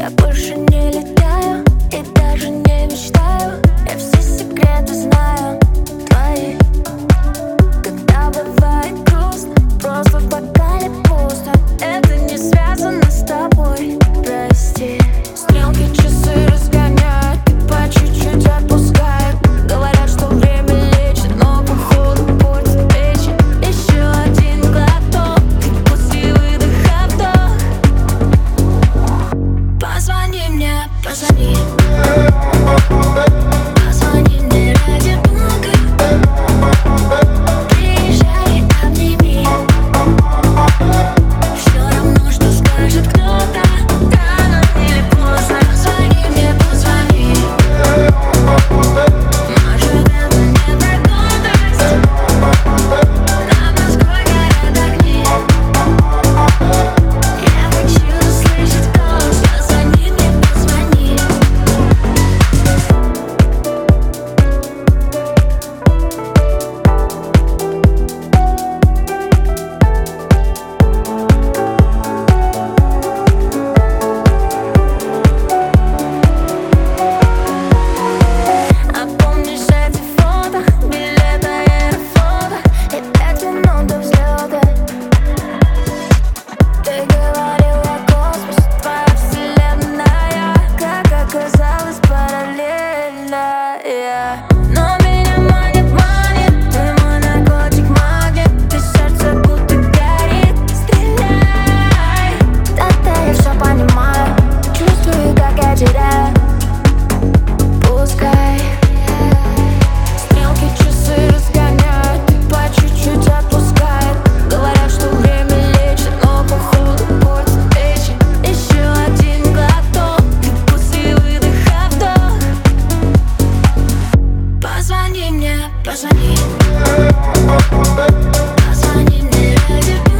Я больше не летаю и даже не мечтаю. Я все секреты знаю. Позвони, позвони мне, я люблю